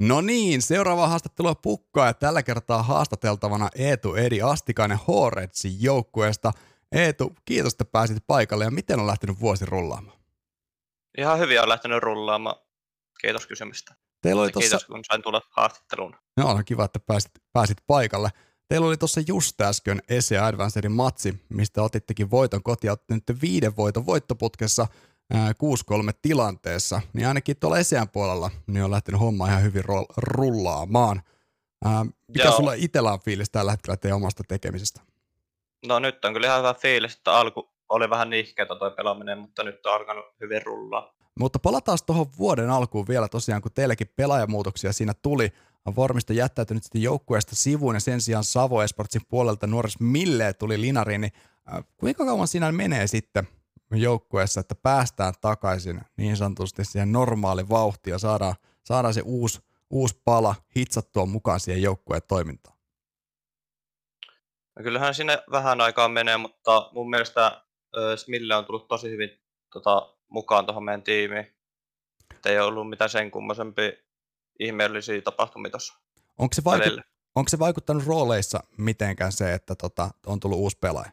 No niin, seuraava haastattelua pukkaa ja tällä kertaa haastateltavana Eetu Edi Astikainen Horretsin joukkueesta. Eetu, kiitos, että pääsit paikalle ja miten on lähtenyt vuosi rullaamaan? Ihan hyvin on lähtenyt rullaamaan. Kiitos kysymystä. Teillä oli tossa... Kiitos, kun sain tulla haastatteluun. No, on kiva, että pääsit, pääsit paikalle. Teillä oli tuossa just äsken Ese Advancerin matsi, mistä otittekin voiton kotiin. Otti nyt viiden voiton voittoputkessa – 6-3 tilanteessa, niin ainakin tuolla Eseän puolella niin on lähtenyt homma ihan hyvin rullaamaan. Ää, mikä Joo. sulla itsellä on fiilis tällä hetkellä teidän omasta tekemisestä? No nyt on kyllä ihan hyvä fiilis, että alku oli vähän nihkeätä toi pelaaminen, mutta nyt on alkanut hyvin rullaa. Mutta palataan tuohon vuoden alkuun vielä tosiaan, kun teillekin pelaajamuutoksia siinä tuli. Vormista jättäytynyt sitten joukkueesta sivuun ja sen sijaan Savo Esportsin puolelta nuoris Mille tuli linariin, niin kuinka kauan siinä menee sitten joukkueessa, että päästään takaisin niin sanotusti siihen normaali vauhtiin ja saadaan, saadaan se uusi, uusi pala hitsattua mukaan siihen joukkueen toimintaan? No kyllähän sinne vähän aikaa menee, mutta mun mielestä Smille on tullut tosi hyvin tota, mukaan tuohon meidän tiimiin. Et ei ollut mitään sen kummoisempi ihmeellisiä tapahtumia tuossa. Onko se, vaikut- onko se vaikuttanut rooleissa mitenkään se, että tota, on tullut uusi pelaaja?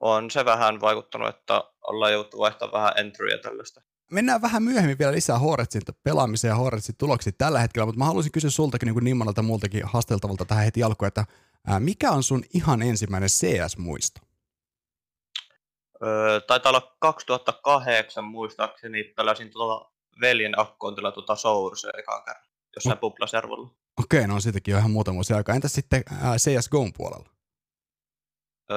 On se vähän vaikuttanut, että ollaan joutunut vaihtamaan vähän entryä tällaista. Mennään vähän myöhemmin vielä lisää Horretsin pelaamiseen ja Horretsin tuloksiin tällä hetkellä, mutta mä haluaisin kysyä sultakin niin kuin Nimmonalta muultakin haasteltavalta tähän heti alkuun, että ää, mikä on sun ihan ensimmäinen CS-muisto? Öö, taitaa olla 2008 muistaakseni, pelasin tuolla veljen akkontilla tuota Source ekaan kerran, jossain no. Okei, no on siitäkin jo ihan muutama vuosi aikaa. Entäs sitten ää, CSGOn puolella?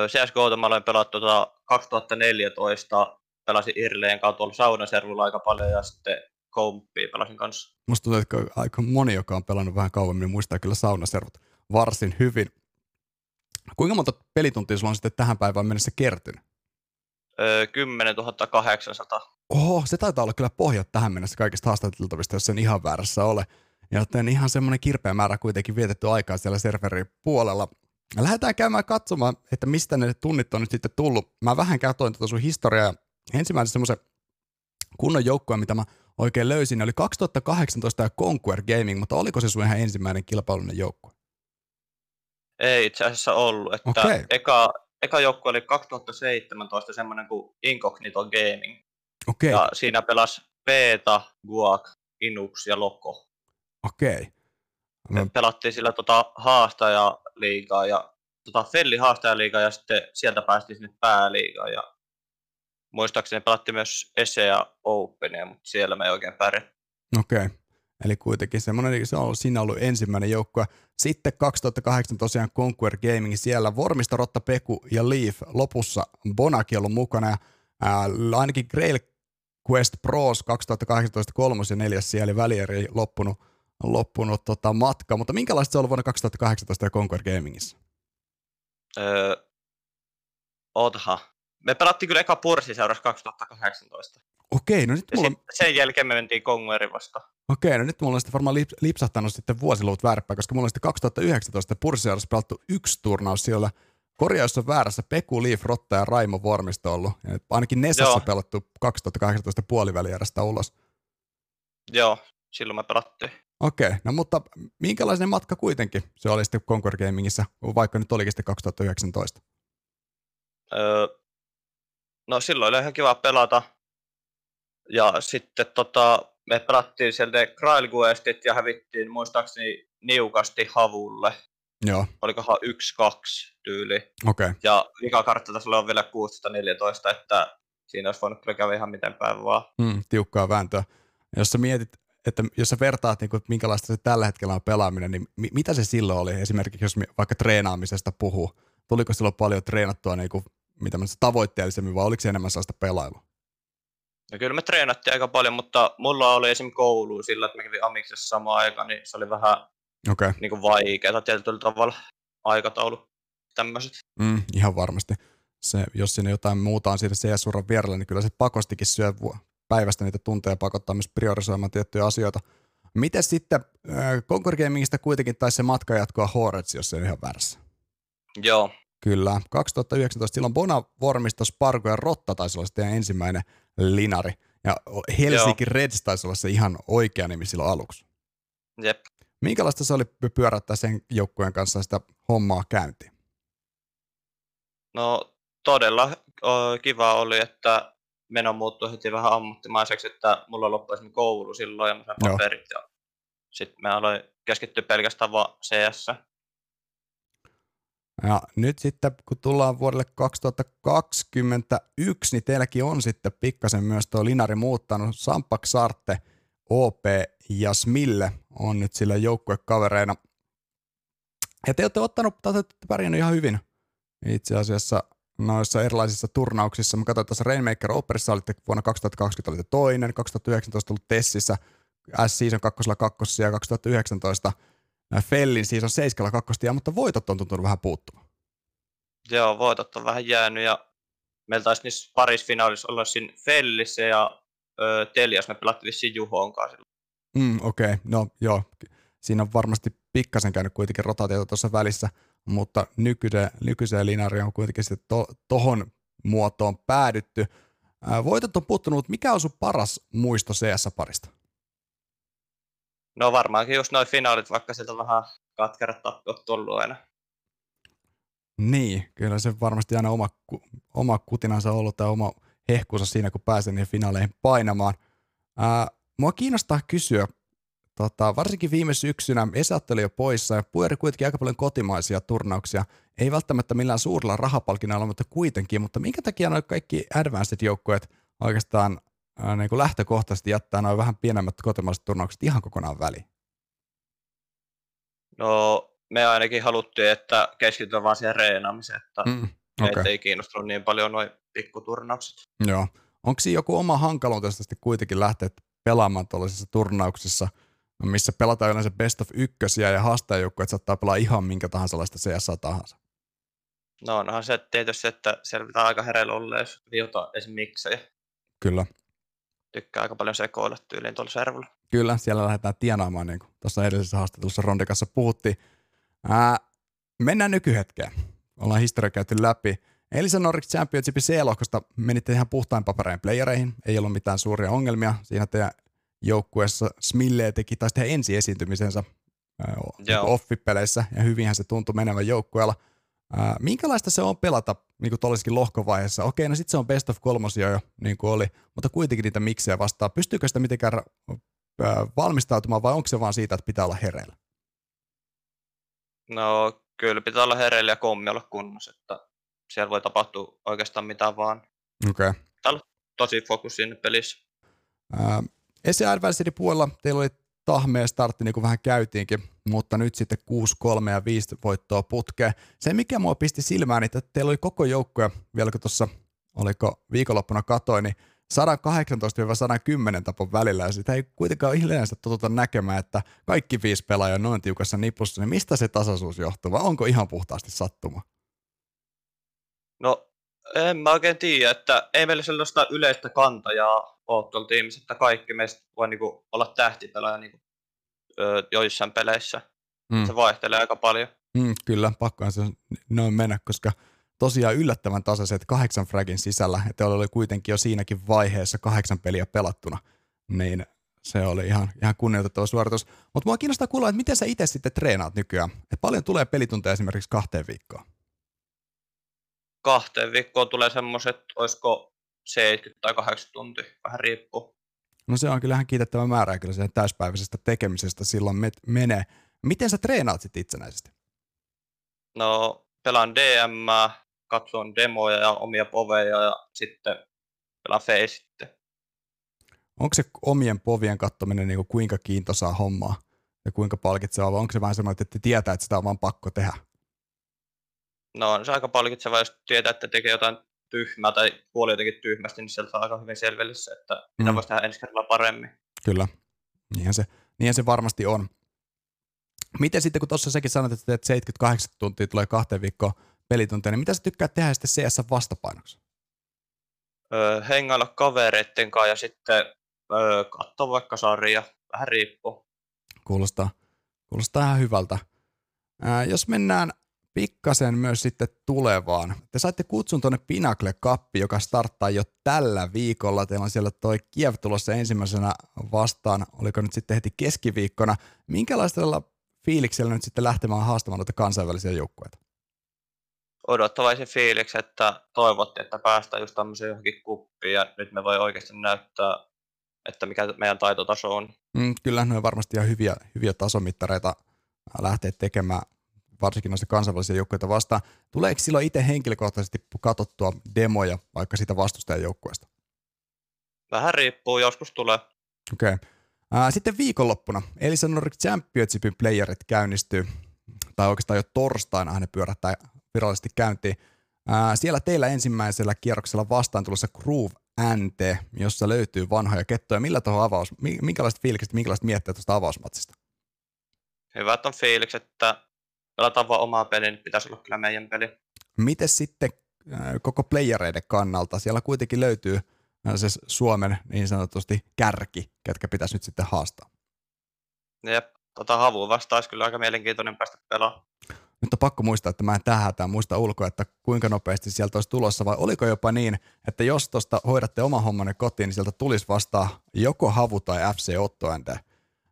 CSGOta mä olen pelannut tuota 2014, pelasin Irleen kanssa tuolla Saunaservulla aika paljon ja sitten Komppia pelasin kanssa. Musta tuntuu, että aika moni, joka on pelannut vähän kauemmin, niin muistaa kyllä Saunaservut varsin hyvin. Kuinka monta pelituntia sulla on sitten tähän päivään mennessä kertynyt? Öö, 10 800. Oho, se taitaa olla kyllä pohjat tähän mennessä kaikista haastateltavista, jos sen ihan väärässä ole. Joten ihan semmoinen kirpeä määrä kuitenkin vietetty aikaa siellä serverin puolella. Lähdetään käymään katsomaan, että mistä ne tunnit on nyt sitten tullut. Mä vähän katsoin tuota sun historiaa. Ensimmäisen semmoisen kunnon joukkoja, mitä mä oikein löysin, oli 2018 ja Conquer Gaming, mutta oliko se sun ihan ensimmäinen kilpailullinen joukkue? Ei itse asiassa ollut. Että okay. eka, eka joukkue oli 2017 semmoinen kuin Incognito Gaming. Okay. Ja siinä pelasi Beta, Guac, Inux ja Loco. Okei. Okay. Me pelattiin sillä tota haastajaliigaa ja tota Felli haastajaliigaa ja sitten sieltä päästiin sinne pääliigaan ja muistaakseni pelattiin myös ESEA Openia, mutta siellä me ei oikein pärjää. Okei. Okay. Eli kuitenkin semmoinen, se on ollut, siinä ollut ensimmäinen joukkue. Sitten 2008 tosiaan Conquer Gaming, siellä Vormista, Rotta, Peku ja Leaf. Lopussa Bonaki ollut mukana ja ää, ainakin Grail Quest Pros 2018 kolmos ja neljäs siellä välieri loppunut loppunut tota, matka, mutta minkälaista se ollut vuonna 2018 ja Conquer Gamingissa? Öö, otha. Me pelattiin kyllä eka Pursi seurassa 2018. Okei, no nyt mulla... on... Sen jälkeen me mentiin Conquerin vasta. Okei, no nyt mulla on sitten varmaan lipsahtanut sitten vuosiluvut vääräpäin, koska mulla on sitten 2019 Pursiseurassa pelattu yksi turnaus siellä. Korjaus on väärässä, Peku, Leaf, Rotta ja Raimo Vormisto ollut. Ja ainakin Nessassa Joo. pelattu 2018 puolivälierästä ulos. Joo, silloin me pelattiin. Okei, okay, no mutta minkälainen matka kuitenkin se oli sitten Concord Gamingissa, vaikka nyt olikin sitten 2019? Öö, no silloin oli ihan kiva pelata. Ja sitten tota, me pelattiin sieltä Grail Questit ja hävittiin muistaakseni niukasti havulle. Joo. Olikohan 1-2 tyyli. Okei. Okay. Ja vikakartta tässä on vielä 16-14, että siinä olisi voinut kyllä käydä ihan miten päin vaan. Mm, tiukkaa vääntöä. Jos sä mietit että jos sä vertaat, niin kuin, että minkälaista se tällä hetkellä on pelaaminen, niin mi- mitä se silloin oli? Esimerkiksi jos vaikka treenaamisesta puhuu, tuliko silloin paljon treenattua niin kuin, mitä tavoitteellisemmin vai oliko se enemmän sellaista pelailua? No kyllä me treenattiin aika paljon, mutta mulla oli esimerkiksi koulu sillä, että mä kävin Amiksessa samaan aikaan, niin se oli vähän okay. niin kuin vaikeaa tietyllä tavalla aikataulu tämmöiset. Mm, ihan varmasti. Se, jos sinne jotain muuta on siinä CS-uran vierellä, niin kyllä se pakostikin syö päivästä niitä tunteja pakottaa myös priorisoimaan tiettyjä asioita. Miten sitten äh, Concord Gamingista kuitenkin taisi se matka jatkoa Horets, jos se on ihan väärässä? Joo. Kyllä. 2019 silloin Bona Vormisto, Spargo ja Rotta taisi olla sitten ensimmäinen linari. Ja Helsinki Joo. Reds taisi olla se ihan oikea nimi silloin aluksi. Jep. Minkälaista se oli pyörättää sen joukkueen kanssa sitä hommaa käyntiin? No todella kiva oli, että meno muuttui heti vähän ammattimaiseksi, että mulla loppui koulu silloin ja mä sain Joo. paperit. Ja sitten mä aloin keskittyä pelkästään vaan CS. Ja nyt sitten, kun tullaan vuodelle 2021, niin teilläkin on sitten pikkasen myös tuo linari muuttanut. Sampak Sarte, OP ja Smille on nyt sillä joukkuekavereina. Ja te olette ottanut, te olette pärjännyt ihan hyvin itse asiassa noissa erilaisissa turnauksissa. Mä katsoin tuossa Rainmaker Operissa, olitte vuonna 2020 olitte toinen, 2019 ollut Tessissä, S-Season 2 kakkosia ja 2019 Fellin Season 7 kakkosia, mutta voitot on tuntunut vähän puuttumaan. Joo, voitot on vähän jäänyt ja meillä taisi niissä parissa finaalissa olla siinä Fellissä ja ö, Telias me pelattiin vissiin Juhon kanssa. Mm, Okei, okay. no joo, siinä on varmasti pikkasen käynyt kuitenkin rotaatiota tuossa välissä, mutta nykyiseen, nykyiseen linariin on kuitenkin sitten to, tohon muotoon päädytty. Ää, voitot on puuttunut, mikä on sun paras muisto CS-parista? No varmaankin just noin finaalit, vaikka sieltä vähän katkerat tappiot tullut aina. Niin, kyllä se varmasti aina oma, oma kutinansa ollut tai oma hehkunsa siinä, kun pääsee niihin finaaleihin painamaan. Ää, mua kiinnostaa kysyä, tota, varsinkin viime syksynä Esat oli jo poissa ja pyöri kuitenkin aika paljon kotimaisia turnauksia. Ei välttämättä millään suurella rahapalkinnalla, mutta kuitenkin. Mutta minkä takia noin kaikki advanced joukkueet oikeastaan ää, niin kuin lähtökohtaisesti jättää noin vähän pienemmät kotimaiset turnaukset ihan kokonaan väliin? No me ainakin haluttiin, että keskitytään vaan siihen reenaamiseen, että Mm, okei. ei kiinnostunut niin paljon noin pikkuturnaukset. Joo. Onko siinä joku oma hankaluutensa sitten kuitenkin lähteä pelaamaan tuollaisissa turnauksissa, missä pelataan yleensä best of ykkösiä ja haastajajoukkueet saattaa pelaa ihan minkä tahansa sellaista CSA tahansa? No onhan se tietysti, että siellä pitää aika hereillä olla, jos viota esim. miksejä. Kyllä. Tykkää aika paljon sekoilla tyyliin tuolla servulla. Kyllä, siellä lähdetään tienaamaan, niin kuin tuossa edellisessä haastattelussa Rondikassa puhuttiin. Ää, mennään nykyhetkeen. Ollaan historia käyty läpi. Elisa Nordic Championshipin C-lohkosta menitte ihan puhtain paperein playereihin. Ei ollut mitään suuria ongelmia. Siinä teidän joukkueessa Smille teki taas tehdä ensi esiintymisensä Joo. offipeleissä, ja hyvinhän se tuntui menevän joukkueella. Ää, minkälaista se on pelata niin kuin tuollaisessakin lohkovaiheessa? Okei, no sitten se on best of kolmosia jo, niin kuin oli, mutta kuitenkin niitä miksejä vastaan. Pystyykö sitä mitenkään ää, valmistautumaan vai onko se vaan siitä, että pitää olla hereillä? No kyllä pitää olla hereillä ja kommi olla kunnossa, että siellä voi tapahtua oikeastaan mitä vaan. Okei. Okay. Tosi fokus siinä pelissä. Ää, Ese Advancedin puolella teillä oli tahmea startti, niin kuin vähän käytiinkin, mutta nyt sitten 6-3 ja 5 voittoa putkeen. Se, mikä mua pisti silmään, niin että teillä oli koko joukkoja, vielä kun tuossa, oliko viikonloppuna katoin, niin 118-110 tapon välillä, ja sitä ei kuitenkaan yleensä totuta näkemään, että kaikki viisi pelaajaa on noin tiukassa nipussa, niin mistä se tasaisuus johtuu, vai onko ihan puhtaasti sattuma? No en mä oikein tiedä, että ei meillä sellaista yleistä kantajaa tuolla tiimissä, että kaikki meistä voi niinku olla tähtipelaaja niinku, öö, joissain peleissä. Mm. Se vaihtelee aika paljon. Mm, kyllä, pakkohan se noin mennä, koska tosiaan yllättävän tasaiset kahdeksan fragin sisällä, että oli kuitenkin jo siinäkin vaiheessa kahdeksan peliä pelattuna, niin se oli ihan, ihan kunnioitettava suoritus. Mutta mua kiinnostaa kuulla, että miten sä itse sitten treenaat nykyään? Et paljon tulee pelitunteja esimerkiksi kahteen viikkoon. Kahteen viikkoon tulee semmoiset, olisiko 70 tai 80 tuntia, vähän riippuu. No se on kyllähän kiitettävä määrä kyllä sen täyspäiväisestä tekemisestä silloin met- menee. Miten sä treenaat sitten itsenäisesti? No pelaan DM, katson demoja ja omia poveja ja sitten pelaan face sitten. Onko se omien povien kattominen niin kuinka kiintosaa hommaa ja kuinka palkitsevaa, vai onko se vähän semmoinen, että tietää, että sitä on vaan pakko tehdä? No on se aika palkitseva, jos tietää, että tekee jotain tyhmää tai puoli jotenkin tyhmästi, niin sieltä saa aika hyvin selville se, että mitä Mm. voisi tehdä ensi kerralla paremmin. Kyllä, niinhän se, niinhän se varmasti on. Miten sitten, kun tuossa sekin sanoit, että teet 78 tuntia tulee kahteen viikkoon pelitunteja, niin mitä sä tykkää tehdä sitten CS vastapainoksi? Öö, hengailla kavereitten kanssa ja sitten öö, katsoa vaikka sarja, vähän riippuu. Kuulostaa, kuulostaa ihan hyvältä. Ää, jos mennään pikkasen myös sitten tulevaan. Te saitte kutsun tuonne Pinnacle Cup, joka starttaa jo tällä viikolla. Teillä on siellä toi Kiev tulossa ensimmäisenä vastaan, oliko nyt sitten heti keskiviikkona. Minkälaisella fiiliksellä nyt sitten lähtemään haastamaan noita kansainvälisiä joukkueita? Odottavaisen fiiliksi, että toivottiin, että päästään just tämmöiseen johonkin kuppiin ja nyt me voi oikeasti näyttää, että mikä meidän taitotaso on. Mm, kyllä ne on varmasti ihan hyviä, hyviä tasomittareita lähteä tekemään varsinkin noista kansainvälisiä joukkueita vastaan. Tuleeko silloin itse henkilökohtaisesti katsottua demoja vaikka sitä vastustajan joukkueesta? Vähän riippuu, joskus tulee. Okei. Okay. Sitten viikonloppuna Elisa Nordic Championshipin playerit käynnistyy, tai oikeastaan jo torstaina ne pyörähtää virallisesti käyntiin. Siellä teillä ensimmäisellä kierroksella vastaan tulossa Groove NT, jossa löytyy vanhoja kettoja. Millä tuohon avaus, minkälaiset fiilikset, minkälaiset mietteet tuosta avausmatsista? Hyvät on fiilikset, että pelataan vaan omaa peliä, niin pitäisi olla kyllä meidän peli. Miten sitten koko playereiden kannalta? Siellä kuitenkin löytyy se Suomen niin sanotusti kärki, ketkä pitäisi nyt sitten haastaa. Jep, tota havu vastaisi kyllä aika mielenkiintoinen päästä pelaamaan. Nyt on pakko muistaa, että mä en tähän muista ulkoa, että kuinka nopeasti sieltä olisi tulossa, vai oliko jopa niin, että jos tuosta hoidatte oma hommanne kotiin, niin sieltä tulisi vastaan joko Havu tai FC Otto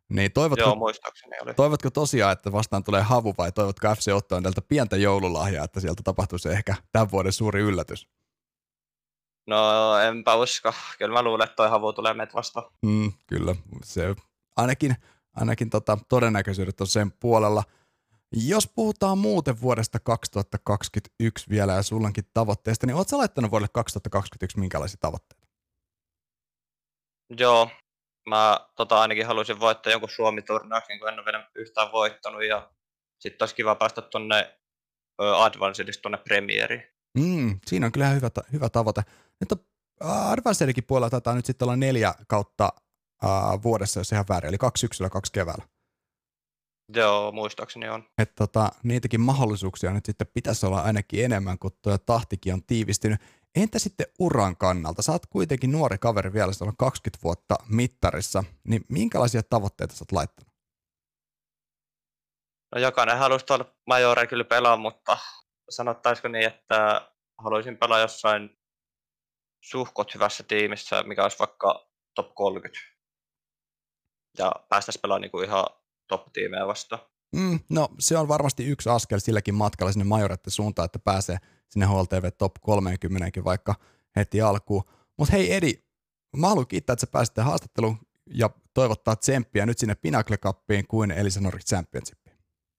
niin toivotko, Joo, muistaakseni oli. Toivotko tosiaan, että vastaan tulee Havu vai toivotko FC Otto pientä joululahjaa, että sieltä tapahtuisi ehkä tämän vuoden suuri yllätys? No enpä usko. Kyllä mä luulen, että toi Havu tulee meitä vastaan. Mm, kyllä, se ainakin, ainakin tota, todennäköisyydet on sen puolella. Jos puhutaan muuten vuodesta 2021 vielä ja sullankin tavoitteista, niin ootko laittanut vuodelle 2021 minkälaisia tavoitteita? Joo, mä tota, ainakin haluaisin voittaa jonkun Suomi-turnauksen, kun en ole vielä yhtään voittanut ja sitten olisi kiva päästä tuonne Advancedista tuonne Premieriin. Mm, siinä on kyllä hyvä, hyvä tavoite. Nyt on Advancedikin puolella taitaa nyt sitten olla neljä kautta uh, vuodessa, jos ihan väärin, eli kaksi syksyllä, kaksi keväällä. Joo, muistaakseni on. Että tota, niitäkin mahdollisuuksia nyt sitten pitäisi olla ainakin enemmän, kun tuo tahtikin on tiivistynyt. Entä sitten uran kannalta? Oot kuitenkin nuori kaveri vielä, sä 20 vuotta mittarissa, niin minkälaisia tavoitteita sä oot laittanut? No jokainen haluaisi tuolla majore kyllä pelaa, mutta sanottaisiko niin, että haluaisin pelaa jossain suhkot hyvässä tiimissä, mikä olisi vaikka top 30. Ja päästäisiin pelaamaan niin kuin ihan top-tiimejä vastaan. Mm, no se on varmasti yksi askel silläkin matkalla sinne majoreiden suuntaan, että pääsee sinne HLTV Top 30 vaikka heti alkuun. Mutta hei Edi, mä haluan kiittää, että sä pääsit haastatteluun ja toivottaa tsemppiä nyt sinne Pinnacle Cupiin kuin Elisa Nordic Championship.